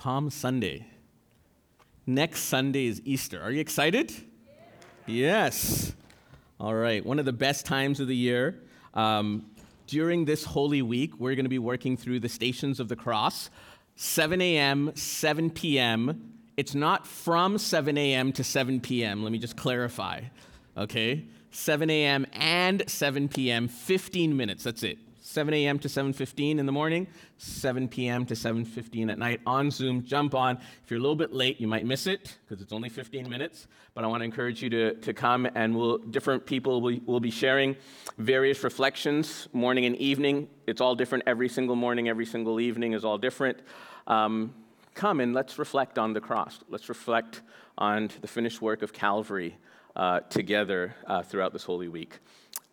Palm Sunday. Next Sunday is Easter. Are you excited? Yes. All right. One of the best times of the year. Um, during this Holy Week, we're going to be working through the Stations of the Cross, 7 a.m., 7 p.m. It's not from 7 a.m. to 7 p.m. Let me just clarify. Okay? 7 a.m. and 7 p.m., 15 minutes. That's it. 7 a.m. to 7:15 in the morning, 7 p.m. to 7:15 at night on Zoom. Jump on. If you're a little bit late, you might miss it because it's only 15 minutes. But I want to encourage you to, to come, and we'll, different people will, will be sharing various reflections, morning and evening. It's all different every single morning, every single evening is all different. Um, come and let's reflect on the cross. Let's reflect on the finished work of Calvary uh, together uh, throughout this Holy Week.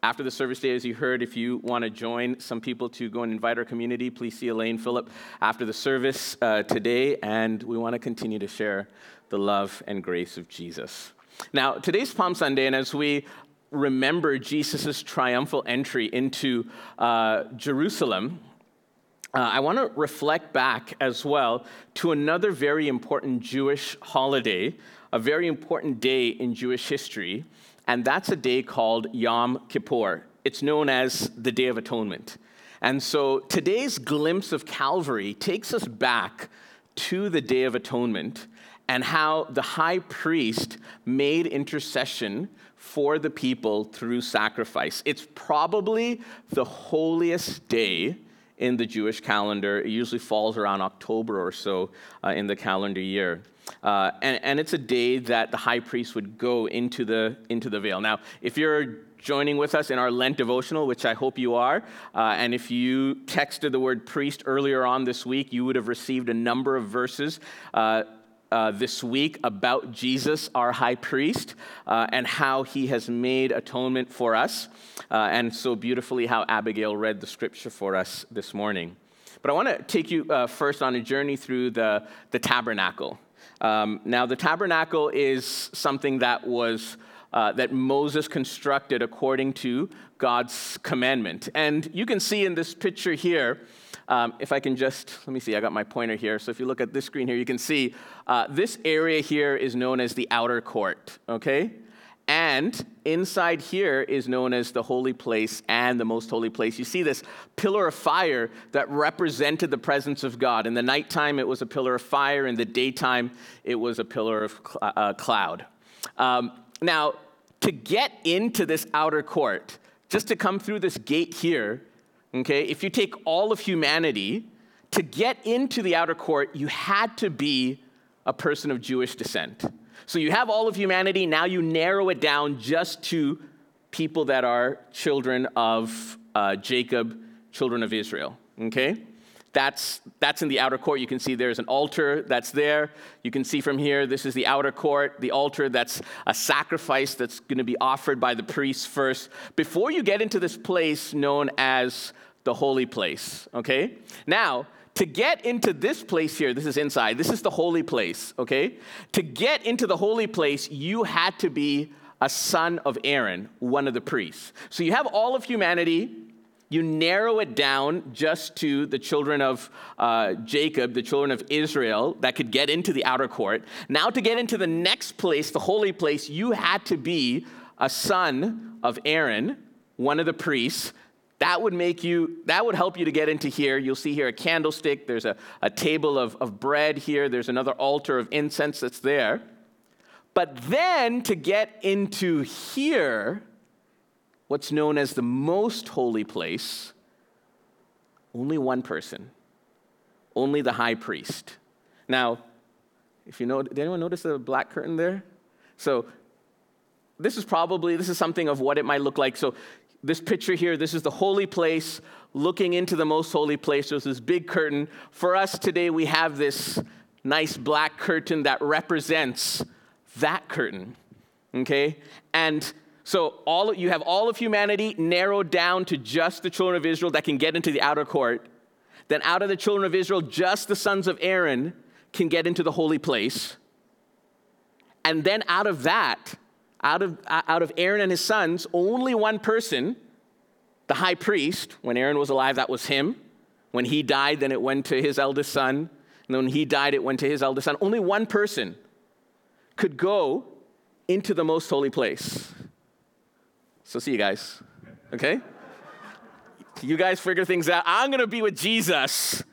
After the service day, as you heard, if you want to join some people to go and invite our community, please see Elaine Phillip after the service uh, today, and we want to continue to share the love and grace of Jesus. Now, today's Palm Sunday, and as we remember Jesus' triumphal entry into uh, Jerusalem, uh, I want to reflect back as well to another very important Jewish holiday, a very important day in Jewish history, and that's a day called Yom Kippur. It's known as the Day of Atonement. And so today's glimpse of Calvary takes us back to the Day of Atonement and how the high priest made intercession for the people through sacrifice. It's probably the holiest day in the Jewish calendar. It usually falls around October or so uh, in the calendar year. Uh, and, and, it's a day that the high priest would go into the, into the veil. Now, if you're joining with us in our Lent devotional, which I hope you are, uh, and if you texted the word priest earlier on this week, you would have received a number of verses. Uh, uh, this week about Jesus, our high priest, uh, and how he has made atonement for us, uh, and so beautifully how Abigail read the scripture for us this morning. But I want to take you uh, first on a journey through the, the tabernacle. Um, now, the tabernacle is something that was uh, that Moses constructed according to God's commandment. And you can see in this picture here, um, if I can just, let me see, I got my pointer here. So if you look at this screen here, you can see uh, this area here is known as the outer court, okay? And inside here is known as the holy place and the most holy place. You see this pillar of fire that represented the presence of God. In the nighttime, it was a pillar of fire. In the daytime, it was a pillar of cl- uh, cloud. Um, now, to get into this outer court, just to come through this gate here, okay, if you take all of humanity, to get into the outer court, you had to be a person of Jewish descent. So you have all of humanity, now you narrow it down just to people that are children of uh, Jacob, children of Israel. Okay? That's, that's in the outer court. You can see there's an altar that's there. You can see from here, this is the outer court, the altar that's a sacrifice that's going to be offered by the priests first before you get into this place known as the holy place. Okay? Now, to get into this place here, this is inside, this is the holy place, okay? To get into the holy place, you had to be a son of Aaron, one of the priests. So you have all of humanity. You narrow it down just to the children of uh, Jacob, the children of Israel, that could get into the outer court. Now, to get into the next place, the holy place, you had to be a son of Aaron, one of the priests, that would make you, that would help you to get into here. You'll see here a candlestick, there's a, a table of, of bread here, there's another altar of incense that's there. But then to get into here, what's known as the most holy place, only one person, only the high priest. Now, if you know, did anyone notice the black curtain there? So this is probably this is something of what it might look like. So this picture here, this is the holy place looking into the most holy place. There's this big curtain. For us today, we have this nice black curtain that represents that curtain. Okay? And so all you have all of humanity narrowed down to just the children of Israel that can get into the outer court. Then out of the children of Israel, just the sons of Aaron can get into the holy place. And then out of that, out of, out of Aaron and his sons, only one person, the high priest, when Aaron was alive, that was him. When he died, then it went to his eldest son. And when he died, it went to his eldest son. Only one person could go into the most holy place. So, see you guys, okay? You guys figure things out. I'm going to be with Jesus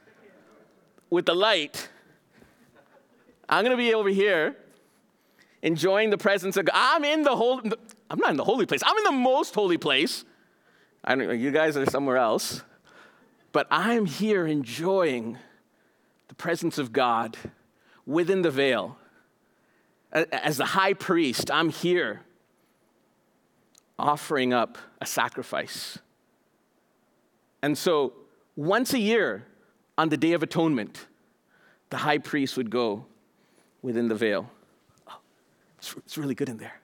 with the light. I'm going to be over here enjoying the presence of God. I'm in the holy, I'm not in the holy place. I'm in the most holy place. I don't know, you guys are somewhere else. But I'm here enjoying the presence of God within the veil. As the high priest, I'm here offering up a sacrifice. And so, once a year, on the Day of Atonement, the high priest would go within the veil. It's, it's really good in there.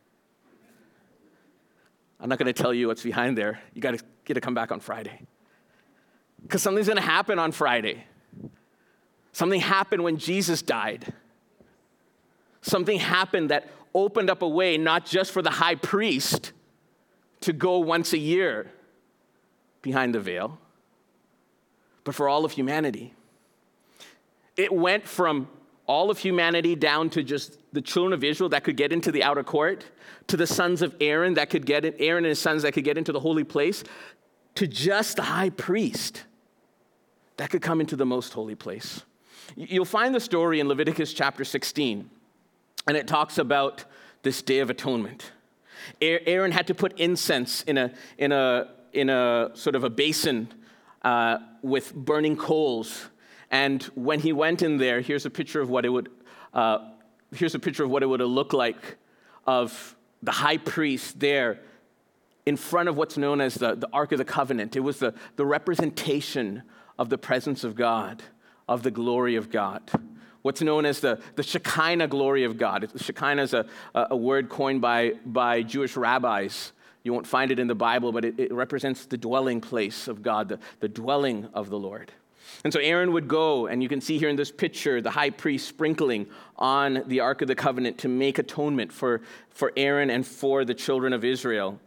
I'm not going to tell you what's behind there. You got to get to come back on Friday. Because something's going to happen on Friday. Something happened when Jesus died. Something happened that opened up a way not just for the high priest to go once a year behind the veil, but for all of humanity. It went from all of humanity down to just the children of Israel that could get into the outer court, to the sons of Aaron that could get in, Aaron and his sons that could get into the holy place, to just the high priest that could come into the most holy place. You'll find the story in Leviticus chapter 16, and it talks about this day of atonement. Aaron had to put incense in a, in a, in a sort of a basin uh, with burning coals. And when he went in there, here's a picture of what it would, uh, here's a picture of what it would have looked like of the high priest there in front of what's known as the, the Ark of the Covenant. It was the, the representation of the presence of God, of the glory of God. What's known as the, the Shekinah glory of God. Shekinah is a, a word coined by, by Jewish rabbis. You won't find it in the Bible, but it, it represents the dwelling place of God, the, the dwelling of the Lord. And so Aaron would go, and you can see here in this picture the high priest sprinkling on the Ark of the Covenant to make atonement for, for Aaron and for the children of Israel.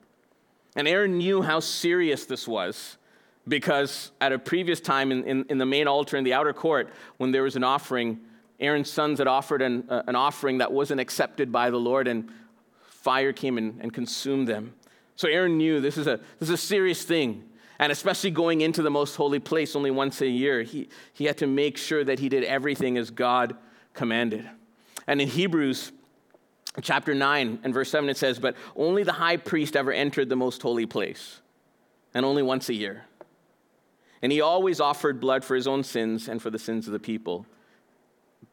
And Aaron knew how serious this was because at a previous time in, in, in, the main altar in the outer court, when there was an offering, Aaron's sons had offered an, uh, an offering that wasn't accepted by the Lord, and fire came and, and consumed them. So Aaron knew this is, a, this is a serious thing. And especially going into the most holy place only once a year, he, he had to make sure that he did everything as God commanded. And in Hebrews chapter 9 and verse 7, it says, But only the high priest ever entered the most holy place, and only once a year. And he always offered blood for his own sins and for the sins of the people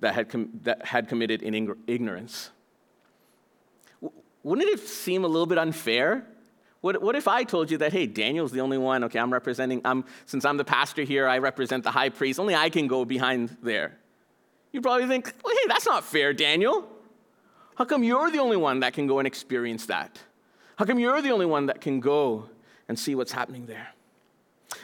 that had, com- that had committed in ignorance. Wouldn't it seem a little bit unfair? What, what if I told you that, hey, Daniel's the only one, okay, I'm representing, I'm, since I'm the pastor here, I represent the high priest, only I can go behind there. You probably think, well, hey, that's not fair, Daniel. How come you're the only one that can go and experience that? How come you're the only one that can go and see what's happening there?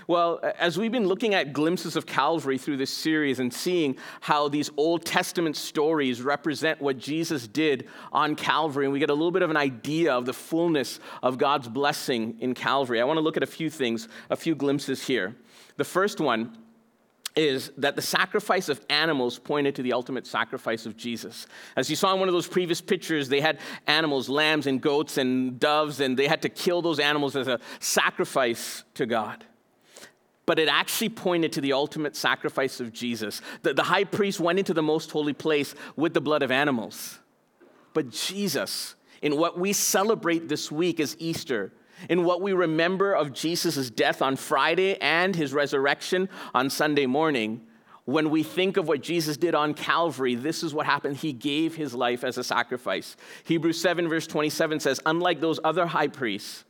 Well, as we've been looking at glimpses of Calvary through this series and seeing how these Old Testament stories represent what Jesus did on Calvary, and we get a little bit of an idea of the fullness of God's blessing in Calvary, I want to look at a few things, a few glimpses here. The first one is that the sacrifice of animals pointed to the ultimate sacrifice of Jesus. As you saw in one of those previous pictures, they had animals, lambs and goats and doves, and they had to kill those animals as a sacrifice to God but it actually pointed to the ultimate sacrifice of Jesus. The, the, high priest went into the most holy place with the blood of animals. But Jesus, in what we celebrate this week as Easter, in what we remember of Jesus' death on Friday and his resurrection on Sunday morning, when we think of what Jesus did on Calvary, this is what happened. He gave his life as a sacrifice. Hebrews 7, verse 27 says, Unlike those other high priests,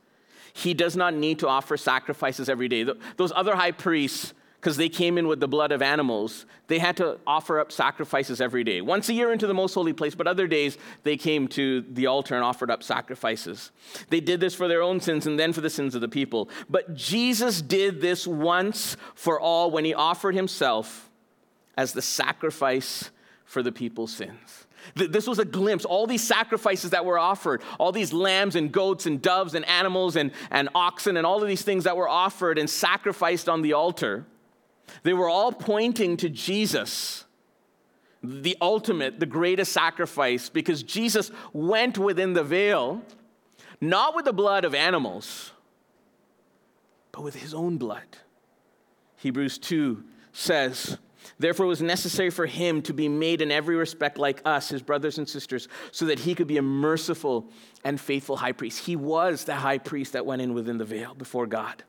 he does not need to offer sacrifices every day. Those other high priests, because they came in with the blood of animals, they had to offer up sacrifices every day. Once a year into the most holy place, but other days they came to the altar and offered up sacrifices. They did this for their own sins and then for the sins of the people. But Jesus did this once for all when he offered himself as the sacrifice for the people's sins. This was a glimpse. All these sacrifices that were offered, all these lambs and goats and doves and animals and, and oxen and all of these things that were offered and sacrificed on the altar, they were all pointing to Jesus the ultimate, the greatest sacrifice, because Jesus went within the veil, not with the blood of animals, but with his own blood. Hebrews 2 says, Therefore, it was necessary for him to be made in every respect like us, his brothers and sisters, so that he could be a merciful and faithful high priest. He was the high priest that went in within the veil before God.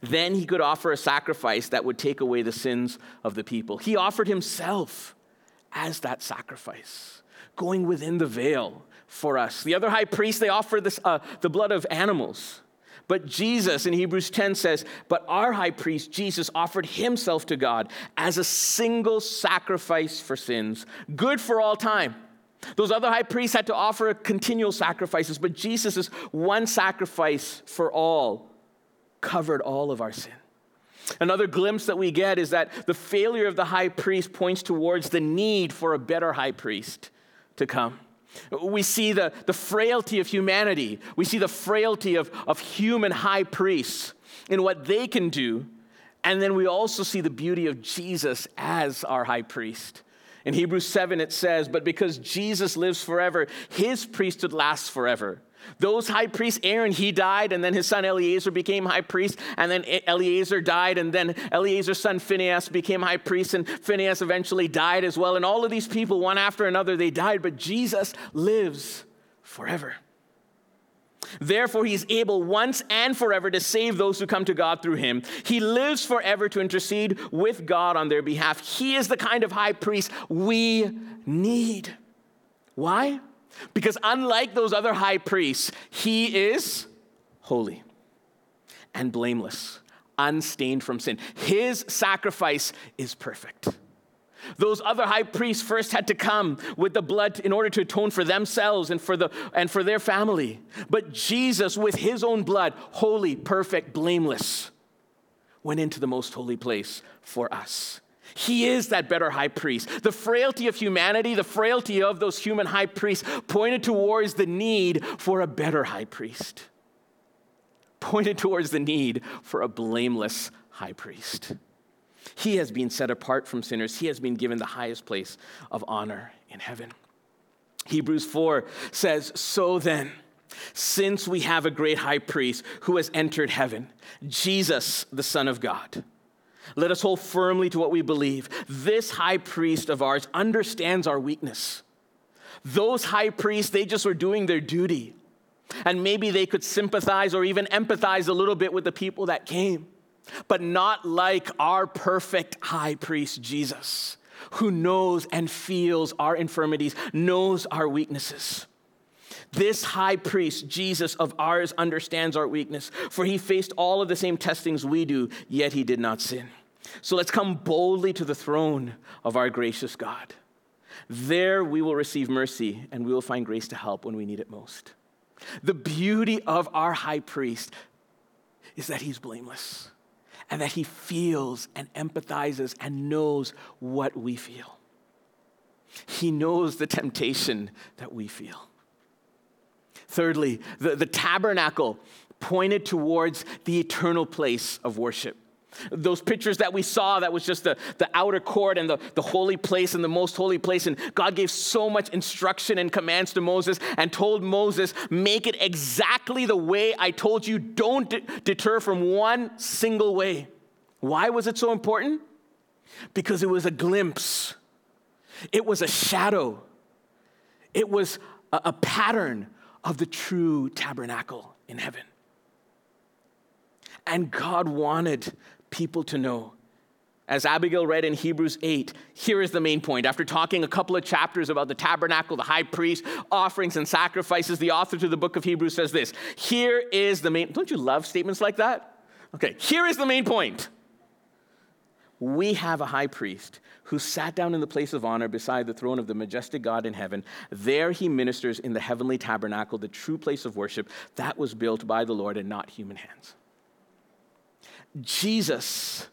Then he could offer a sacrifice that would take away the sins of the people. He offered himself as that sacrifice, going within the veil for us. The other high priests, they offered this, uh, the blood of animals. But Jesus in Hebrews 10 says, But our high priest, Jesus, offered himself to God as a single sacrifice for sins, good for all time. Those other high priests had to offer continual sacrifices, but Jesus' is one sacrifice for all covered all of our sin. Another glimpse that we get is that the failure of the high priest points towards the need for a better high priest to come. We see the, the frailty of humanity. We see the frailty of, of human high priests in what they can do. And then we also see the beauty of Jesus as our high priest. In Hebrews 7, it says, But because Jesus lives forever, his priesthood lasts forever. Those high priests, Aaron, he died, and then his son Eleazar became high priest, and then Eleazar died, and then Eleazar's son Phinehas became high priest, and Phinehas eventually died as well. And all of these people, one after another, they died, but Jesus lives forever. Therefore, he is able once and forever to save those who come to God through him. He lives forever to intercede with God on their behalf. He is the kind of high priest we need. Why? Because unlike those other high priests, he is holy and blameless, unstained from sin. His sacrifice is perfect. Those other high priests first had to come with the blood in order to atone for themselves and for, the, and for their family. But Jesus, with his own blood, holy, perfect, blameless, went into the most holy place for us. He is that better high priest. The frailty of humanity, the frailty of those human high priests pointed towards the need for a better high priest, pointed towards the need for a blameless high priest. He has been set apart from sinners, he has been given the highest place of honor in heaven. Hebrews 4 says, So then, since we have a great high priest who has entered heaven, Jesus, the Son of God, let us hold firmly to what we believe. This high priest of ours understands our weakness. Those high priests, they just were doing their duty. And maybe they could sympathize or even empathize a little bit with the people that came, but not like our perfect high priest, Jesus, who knows and feels our infirmities, knows our weaknesses. This high priest, Jesus of ours, understands our weakness, for he faced all of the same testings we do, yet he did not sin. So let's come boldly to the throne of our gracious God. There we will receive mercy and we will find grace to help when we need it most. The beauty of our high priest is that he's blameless and that he feels and empathizes and knows what we feel. He knows the temptation that we feel. Thirdly, the, the tabernacle pointed towards the eternal place of worship. Those pictures that we saw, that was just the, the outer court and the, the holy place and the most holy place. And God gave so much instruction and commands to Moses and told Moses, make it exactly the way I told you. Don't d- deter from one single way. Why was it so important? Because it was a glimpse, it was a shadow, it was a, a pattern of the true tabernacle in heaven. And God wanted people to know. As Abigail read in Hebrews 8, here is the main point. After talking a couple of chapters about the tabernacle, the high priest, offerings, and sacrifices, the author to the book of Hebrews says this Here is the main. Don't you love statements like that? Okay, here is the main point. We have a high priest who sat down in the place of honor beside the throne of the majestic God in heaven. There he ministers in the heavenly tabernacle, the true place of worship that was built by the Lord and not human hands. Jesus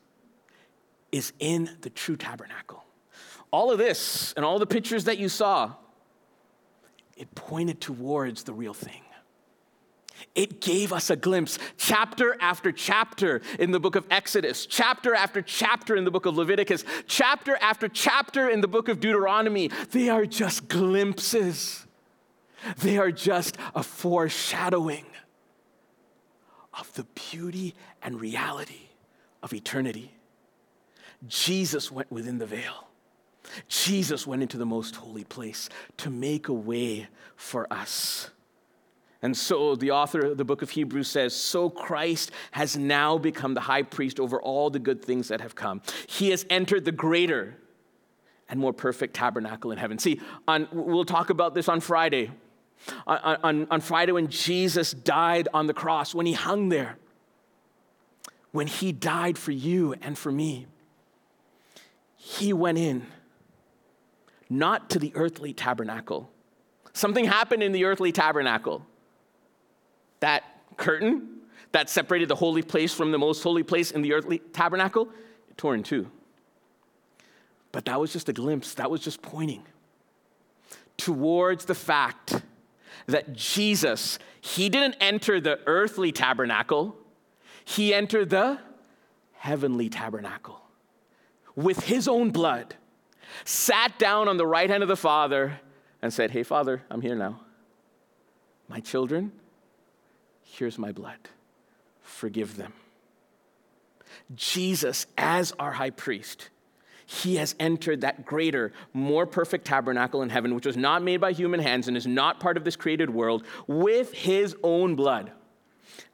is in the true tabernacle. All of this and all the pictures that you saw, it pointed towards the real thing. It gave us a glimpse, chapter after chapter in the book of Exodus, chapter after chapter in the book of Leviticus, chapter after chapter in the book of Deuteronomy. They are just glimpses, they are just a foreshadowing of the beauty and reality of eternity. Jesus went within the veil. Jesus went into the most holy place to make a way for us. And so the author of the book of Hebrews says, So Christ has now become the high priest over all the good things that have come. He has entered the greater and more perfect tabernacle in heaven. See, on, we'll talk about this on Friday. On, on, on Friday, when Jesus died on the cross, when he hung there, when he died for you and for me, he went in, not to the earthly tabernacle. Something happened in the earthly tabernacle that curtain that separated the holy place from the most holy place in the earthly tabernacle, it tore in two. But that was just a glimpse, that was just pointing towards the fact that Jesus, he didn't enter the earthly tabernacle, he entered the heavenly tabernacle with his own blood, sat down on the right hand of the Father, and said, Hey, Father, I'm here now. My children, Here's my blood. Forgive them. Jesus, as our high priest, he has entered that greater, more perfect tabernacle in heaven, which was not made by human hands and is not part of this created world, with his own blood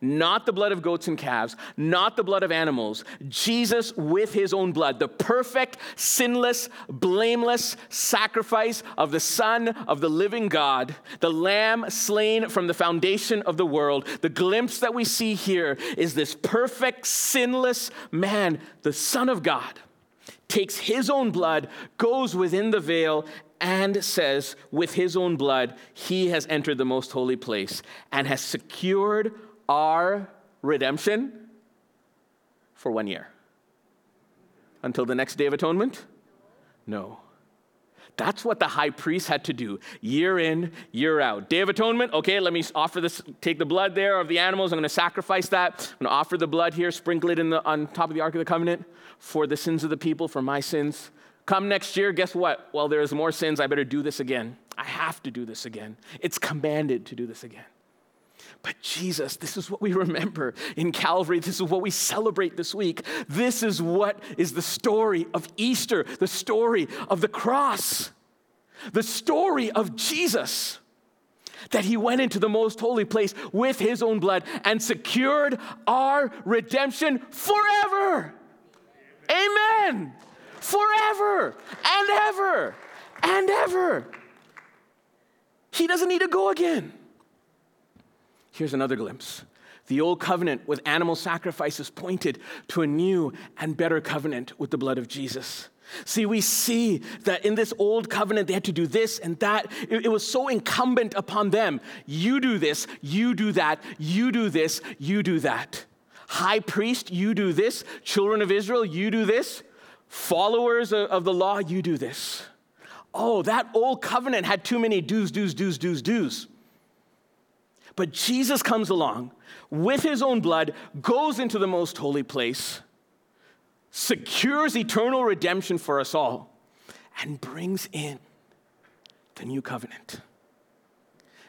not the blood of goats and calves, not the blood of animals, Jesus with his own blood, the perfect, sinless, blameless sacrifice of the Son of the living God, the Lamb slain from the foundation of the world. The glimpse that we see here is this perfect, sinless man, the Son of God, takes his own blood, goes within the veil, and says, with his own blood, he has entered the most holy place and has secured our redemption for one year. Until the next day of atonement? No. That's what the high priest had to do year in, year out. Day of atonement, okay, let me offer this, take the blood there of the animals. I'm going to sacrifice that. I'm going to offer the blood here, sprinkle it in the, on top of the Ark of the Covenant for the sins of the people, for my sins. Come next year, guess what? Well, there's more sins. I better do this again. I have to do this again. It's commanded to do this again. But Jesus, this is what we remember in Calvary. This is what we celebrate this week. This is what is the story of Easter, the story of the cross, the story of Jesus. That he went into the most holy place with his own blood and secured our redemption forever. Amen. Forever and ever and ever. He doesn't need to go again. Here's another glimpse. The old covenant with animal sacrifices pointed to a new and better covenant with the blood of Jesus. See, we see that in this old covenant, they had to do this and that. It, it, was so incumbent upon them. You do this, you do that, you do this, you do that. High priest, you do this. Children of Israel, you do this. Followers of, the law, you do this. Oh, that old covenant had too many do's, do's, do's, do's, do's. But Jesus comes along with his own blood, goes into the most holy place, secures eternal redemption for us all, and brings in the new covenant.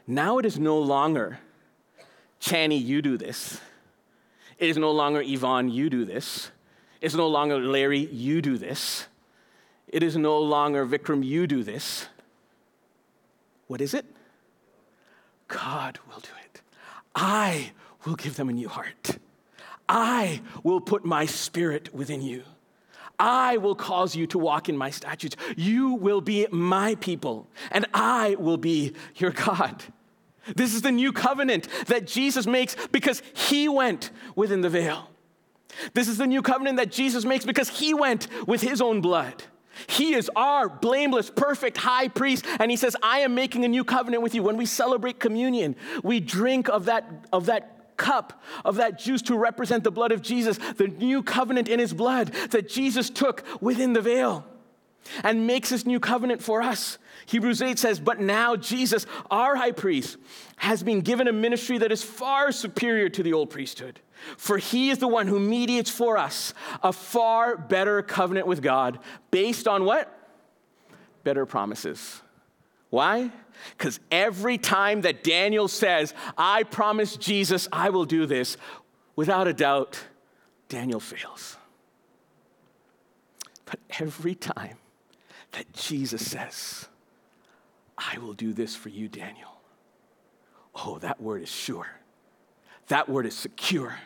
Now it is no longer, Channy, you do this. It is no longer Yvonne, you do this. It's no longer Larry, you do this. It is no longer Vikram, you do this. What is it? God will do it. I will give them a new heart. I will put my spirit within you. I will cause you to walk in my statutes. You will be my people, and I will be your God. This is the new covenant that Jesus makes because he went within the veil. This is the new covenant that Jesus makes because he went with his own blood. He is our blameless, perfect high priest. And he says, I am making a new covenant with you. When we celebrate communion, we drink of that, of that cup, of that juice to represent the blood of Jesus, the new covenant in his blood that Jesus took within the veil. And makes this new covenant for us. Hebrews 8 says, But now Jesus, our high priest, has been given a ministry that is far superior to the old priesthood. For he is the one who mediates for us a far better covenant with God based on what? Better promises. Why? Because every time that Daniel says, I promise Jesus I will do this, without a doubt, Daniel fails. But every time that Jesus says, I will do this for you, Daniel, oh, that word is sure. That word is secure.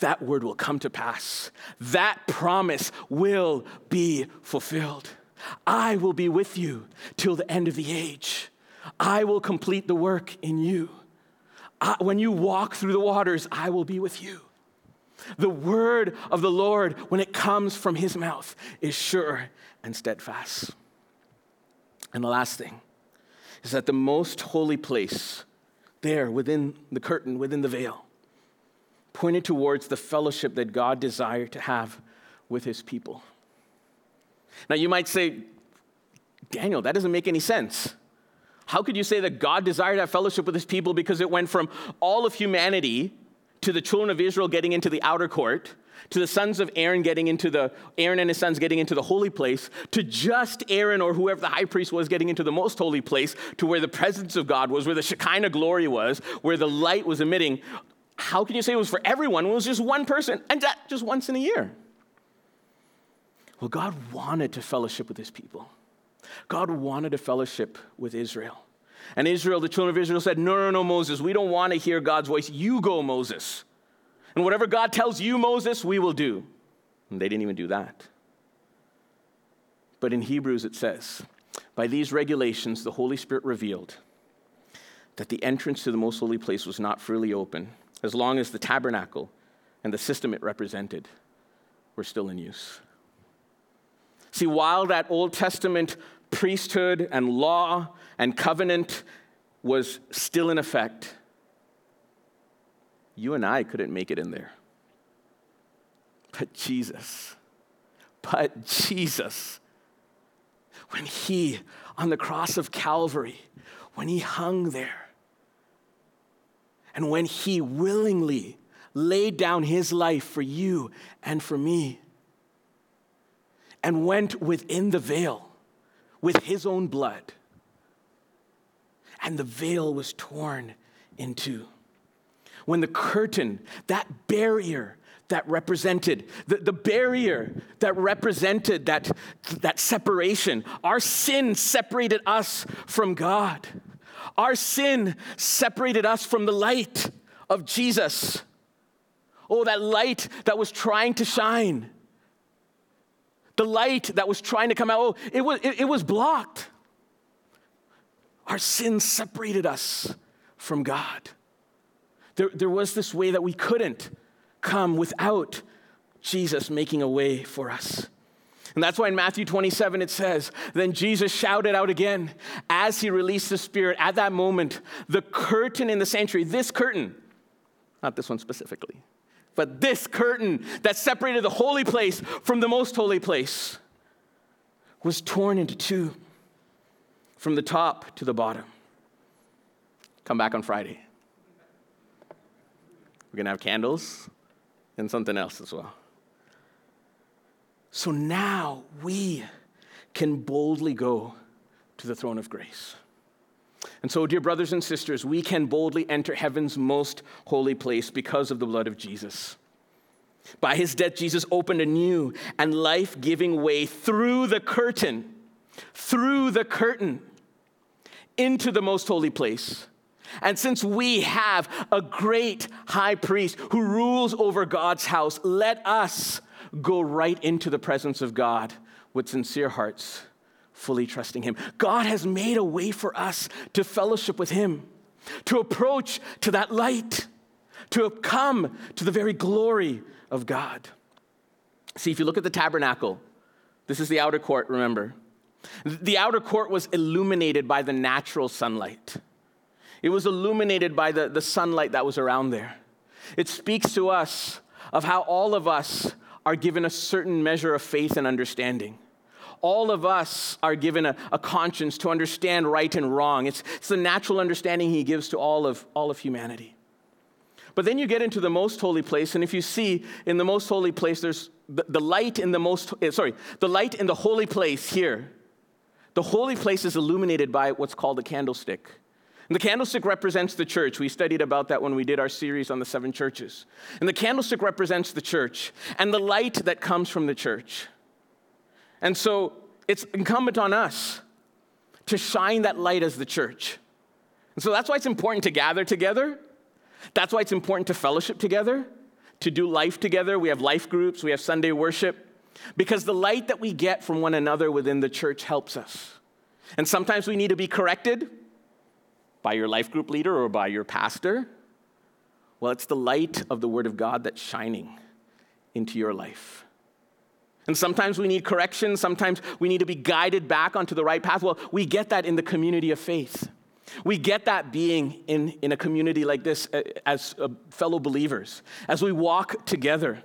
That word will come to pass. That promise will be fulfilled. I will be with you till the end of the age. I will complete the work in you. I, when you walk through the waters, I will be with you. The word of the Lord, when it comes from his mouth, is sure and steadfast. And the last thing is that the most holy place, there within the curtain, within the veil, pointed towards the fellowship that God desired to have with his people. Now, you might say, Daniel, that doesn't make any sense. How could you say that God desired to have fellowship with his people because it went from all of humanity to the children of Israel getting into the outer court, to the sons of Aaron getting into the Aaron and his sons getting into the holy place, to just Aaron or whoever the high priest was getting into the most holy place, to where the presence of God was, where the Shekinah glory was, where the light was emitting. How can you say it was for everyone it was just one person and that just once in a year? Well, God wanted to fellowship with his people. God wanted a fellowship with Israel. And Israel, the children of Israel said, No, no, no, Moses, we don't want to hear God's voice. You go, Moses. And whatever God tells you, Moses, we will do. And they didn't even do that. But in Hebrews it says, By these regulations, the Holy Spirit revealed that the entrance to the most holy place was not freely open, as long as the tabernacle and the system it represented were still in use. See, while that Old Testament priesthood and law and covenant was still in effect, you and I couldn't make it in there. But Jesus, but Jesus, when he, on the cross of Calvary, when he hung there, and when he willingly laid down his life for you and for me, and went within the veil with his own blood. And the veil was torn in two. When the curtain, that barrier that represented, the, the barrier that represented that, that separation, our sin separated us from God. Our sin separated us from the light of Jesus. Oh, that light that was trying to shine the light that was trying to come out, oh, it was, it, it was blocked. Our sin separated us from God. There, there was this way that we couldn't come without Jesus making a way for us. And that's why in Matthew 27 it says, Then Jesus shouted out again as he released the Spirit. At that moment, the curtain in the sanctuary, this curtain, not this one specifically, but this curtain that separated the holy place from the most holy place was torn into two from the top to the bottom. Come back on Friday. We're going to have candles and something else as well. So now we can boldly go to the throne of grace. And so, dear brothers and sisters, we can boldly enter heaven's most holy place because of the blood of Jesus. By his death, Jesus opened a new and life giving way through the curtain, through the curtain into the most holy place. And since we have a great high priest who rules over God's house, let us go right into the presence of God with sincere hearts fully trusting Him. God has made a way for us to fellowship with Him, to approach to that light, to come to the very glory of God. See, if you look at the tabernacle, this is the outer court, remember. The outer court was illuminated by the natural sunlight. It was illuminated by the, the sunlight that was around there. It speaks to us of how all of us are given a certain measure of faith and understanding. All of us are given a, a conscience to understand right and wrong. It's, it's the natural understanding he gives to all of, all of humanity. But then you get into the most holy place, and if you see in the most holy place, there's the, the light in the most, eh, sorry, the light in the holy place here. The holy place is illuminated by what's called a candlestick. And the candlestick represents the church. We studied about that when we did our series on the seven churches. And the candlestick represents the church and the light that comes from the church. And so it's incumbent on us to shine that light as the church. And so that's why it's important to gather together. That's why it's important to fellowship together, to do life together. We have life groups, we have Sunday worship, because the light that we get from one another within the church helps us. And sometimes we need to be corrected by your life group leader or by your pastor. Well, it's the light of the Word of God that's shining into your life. And sometimes we need correction, sometimes we need to be guided back onto the right path. Well, we get that in the community of faith. We get that being in, in a community like this uh, as uh, fellow believers, as we walk together,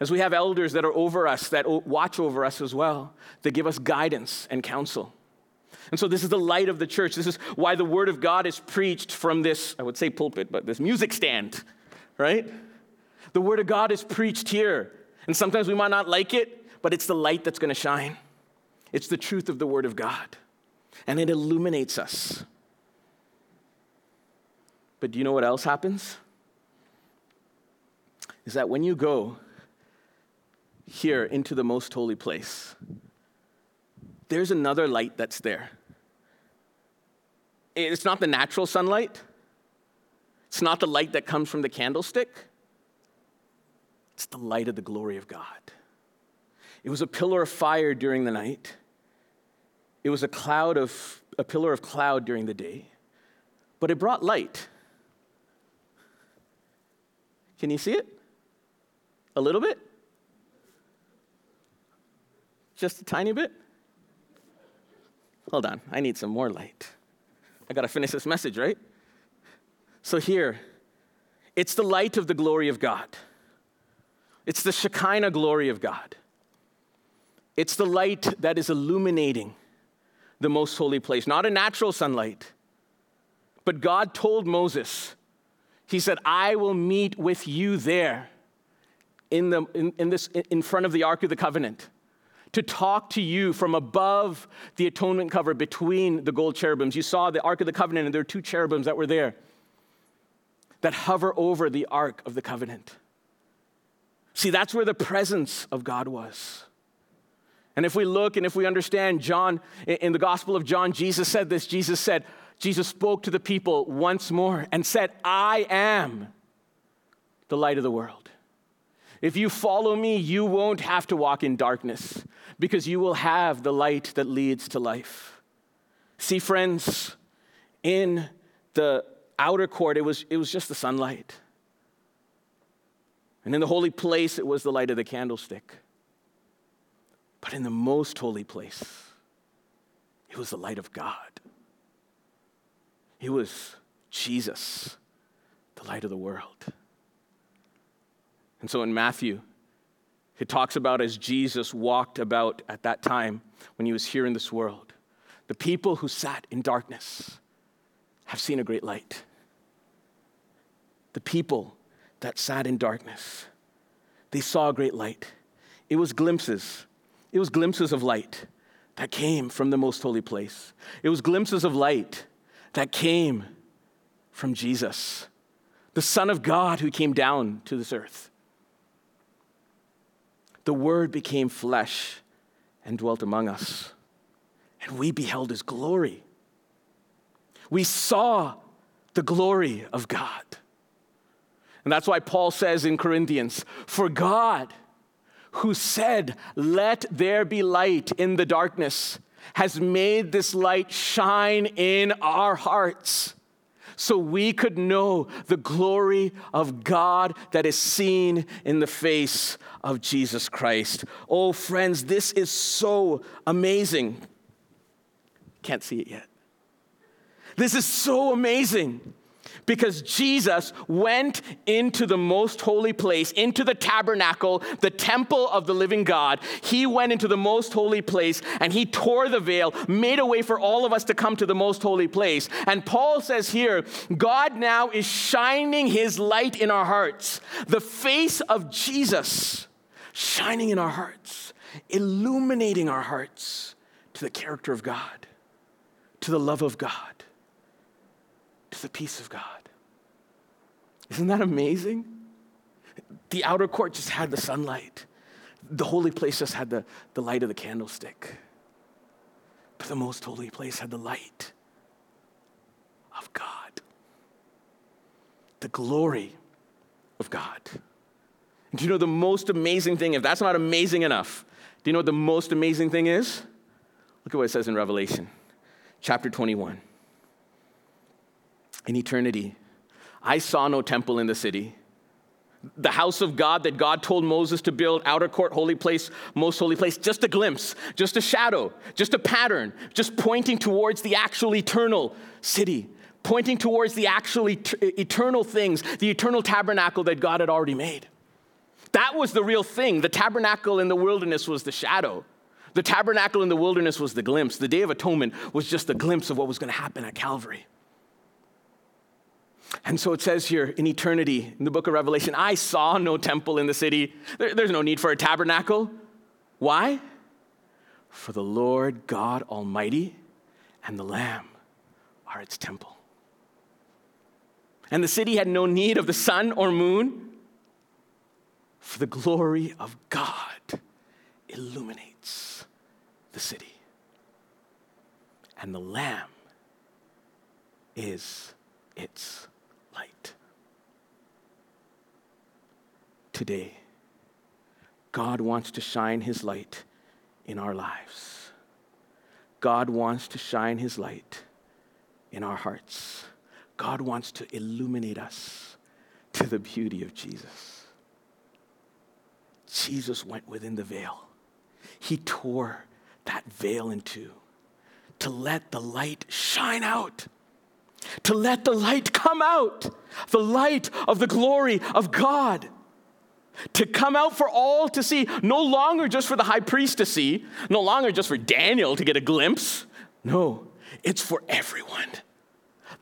as we have elders that are over us, that watch over us as well, that give us guidance and counsel. And so, this is the light of the church. This is why the word of God is preached from this, I would say pulpit, but this music stand, right? The word of God is preached here. And sometimes we might not like it, but it's the light that's going to shine. It's the truth of the word of God. And it illuminates us. But do you know what else happens? Is that when you go here into the most holy place, there's another light that's there. It's not the natural sunlight, it's not the light that comes from the candlestick, it's the light of the glory of God. It was a pillar of fire during the night. It was a cloud of a pillar of cloud during the day. But it brought light. Can you see it? A little bit? Just a tiny bit? Hold on, I need some more light. I got to finish this message, right? So here, it's the light of the glory of God. It's the Shekinah glory of God. It's the light that is illuminating the most holy place, not a natural sunlight. But God told Moses, He said, I will meet with you there in, the, in, in, this, in front of the Ark of the Covenant to talk to you from above the atonement cover between the gold cherubims. You saw the Ark of the Covenant, and there are two cherubims that were there that hover over the Ark of the Covenant. See, that's where the presence of God was. And if we look and if we understand John, in the Gospel of John, Jesus said this Jesus said, Jesus spoke to the people once more and said, I am the light of the world. If you follow me, you won't have to walk in darkness because you will have the light that leads to life. See, friends, in the outer court, it was, it was just the sunlight. And in the holy place, it was the light of the candlestick. But in the most holy place, it was the light of God. It was Jesus, the light of the world. And so in Matthew, it talks about as Jesus walked about at that time when he was here in this world, the people who sat in darkness have seen a great light. The people that sat in darkness, they saw a great light. It was glimpses it was glimpses of light that came from the most holy place. It was glimpses of light that came from Jesus, the Son of God who came down to this earth. The Word became flesh and dwelt among us, and we beheld His glory. We saw the glory of God. And that's why Paul says in Corinthians, For God, who said, Let there be light in the darkness, has made this light shine in our hearts so we could know the glory of God that is seen in the face of Jesus Christ. Oh, friends, this is so amazing. Can't see it yet. This is so amazing because Jesus went into the most holy place, into the tabernacle, the temple of the living God. He went into the most holy place and he tore the veil, made a way for all of us to come to the most holy place. And Paul says here, God now is shining his light in our hearts, the face of Jesus shining in our hearts, illuminating our hearts to the character of God, to the love of God the peace of God. Isn't that amazing? The outer court just had the sunlight. The holy place just had the, the light of the candlestick. But the most holy place had the light of God, the glory of God. And do you know the most amazing thing? If that's not amazing enough, do you know what the most amazing thing is? Look at what it says in Revelation, chapter 21 in eternity. I saw no temple in the city. The house of God that God told Moses to build, outer court, holy place, most holy place, just a glimpse, just a shadow, just a pattern, just pointing towards the actual eternal city, pointing towards the actual et- eternal things, the eternal tabernacle that God had already made. That was the real thing. The tabernacle in the wilderness was the shadow. The tabernacle in the wilderness was the glimpse. The Day of Atonement was just a glimpse of what was going to happen at Calvary. And so it says here in eternity, in the book of Revelation, I saw no temple in the city. There, there's no need for a tabernacle. Why? For the Lord God Almighty and the Lamb are its temple. And the city had no need of the sun or moon, for the glory of God illuminates the city. And the Lamb is its light. Today, God wants to shine his light in our lives. God wants to shine his light in our hearts. God wants to illuminate us to the beauty of Jesus. Jesus went within the veil. He tore that veil in two to let the light shine out to let the light come out, the light of the glory of God. To come out for all to see, no longer just for the high priest to see, no longer just for Daniel to get a glimpse. No, it's for everyone.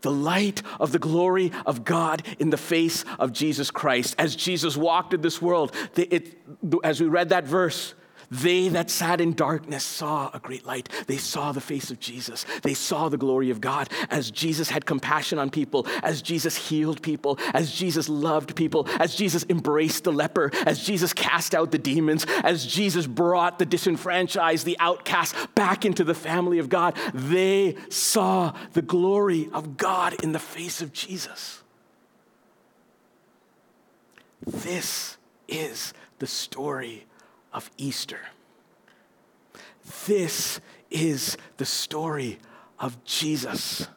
The light of the glory of God in the face of Jesus Christ. As Jesus walked in this world, it, as we read that verse, they that sat in darkness saw a great light. They saw the face of Jesus. They saw the glory of God as Jesus had compassion on people, as Jesus healed people, as Jesus loved people, as Jesus embraced the leper, as Jesus cast out the demons, as Jesus brought the disenfranchised, the outcast back into the family of God. They saw the glory of God in the face of Jesus. This is the story of Easter. This is the story of Jesus.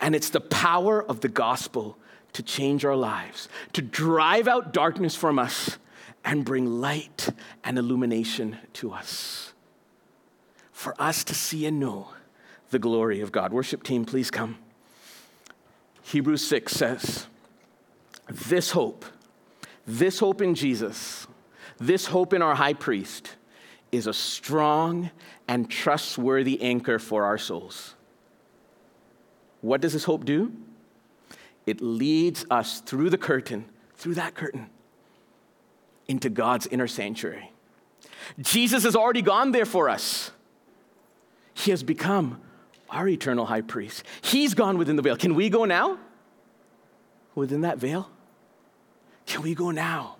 And it's the power of the gospel to change our lives, to drive out darkness from us and bring light and illumination to us. For us to see and know the glory of God. Worship team, please come. Hebrews 6 says, This hope, this hope in Jesus, this hope in our high priest is a strong and trustworthy anchor for our souls. What does this hope do? It leads us through the curtain, through that curtain, into God's inner sanctuary. Jesus has already gone there for us. He has become our eternal high priest. He's gone within the veil. Can we go now? Within that veil? Can we go now?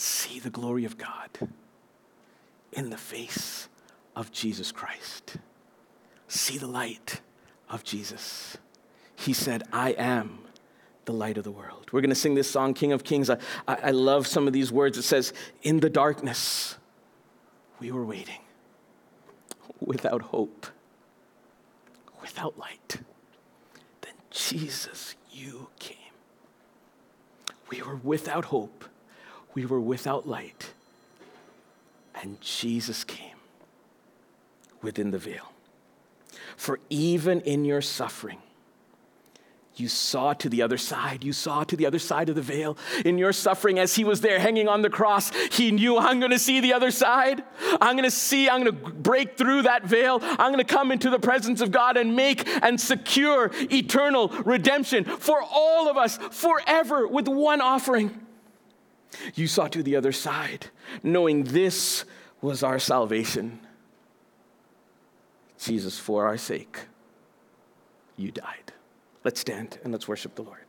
See the glory of God in the face of Jesus Christ. See the light of Jesus. He said, I am the light of the world. We're going to sing this song, King of Kings. I, I, love some of these words. It says, In the darkness, we were waiting without hope, without light. Then, Jesus, you came. We were without hope we were without light, and Jesus came within the veil. For even in your suffering, You saw to the other side. You saw to the other side of the veil. In your suffering, as he was there hanging on the cross, he knew, I'm going to see the other side. I'm going to see, I'm going to break through that veil. I'm going to come into the presence of God and make and secure eternal redemption for all of us forever with one offering. You saw to the other side, knowing this was our salvation. Jesus, for our sake, you died. Let's stand and let's worship the Lord.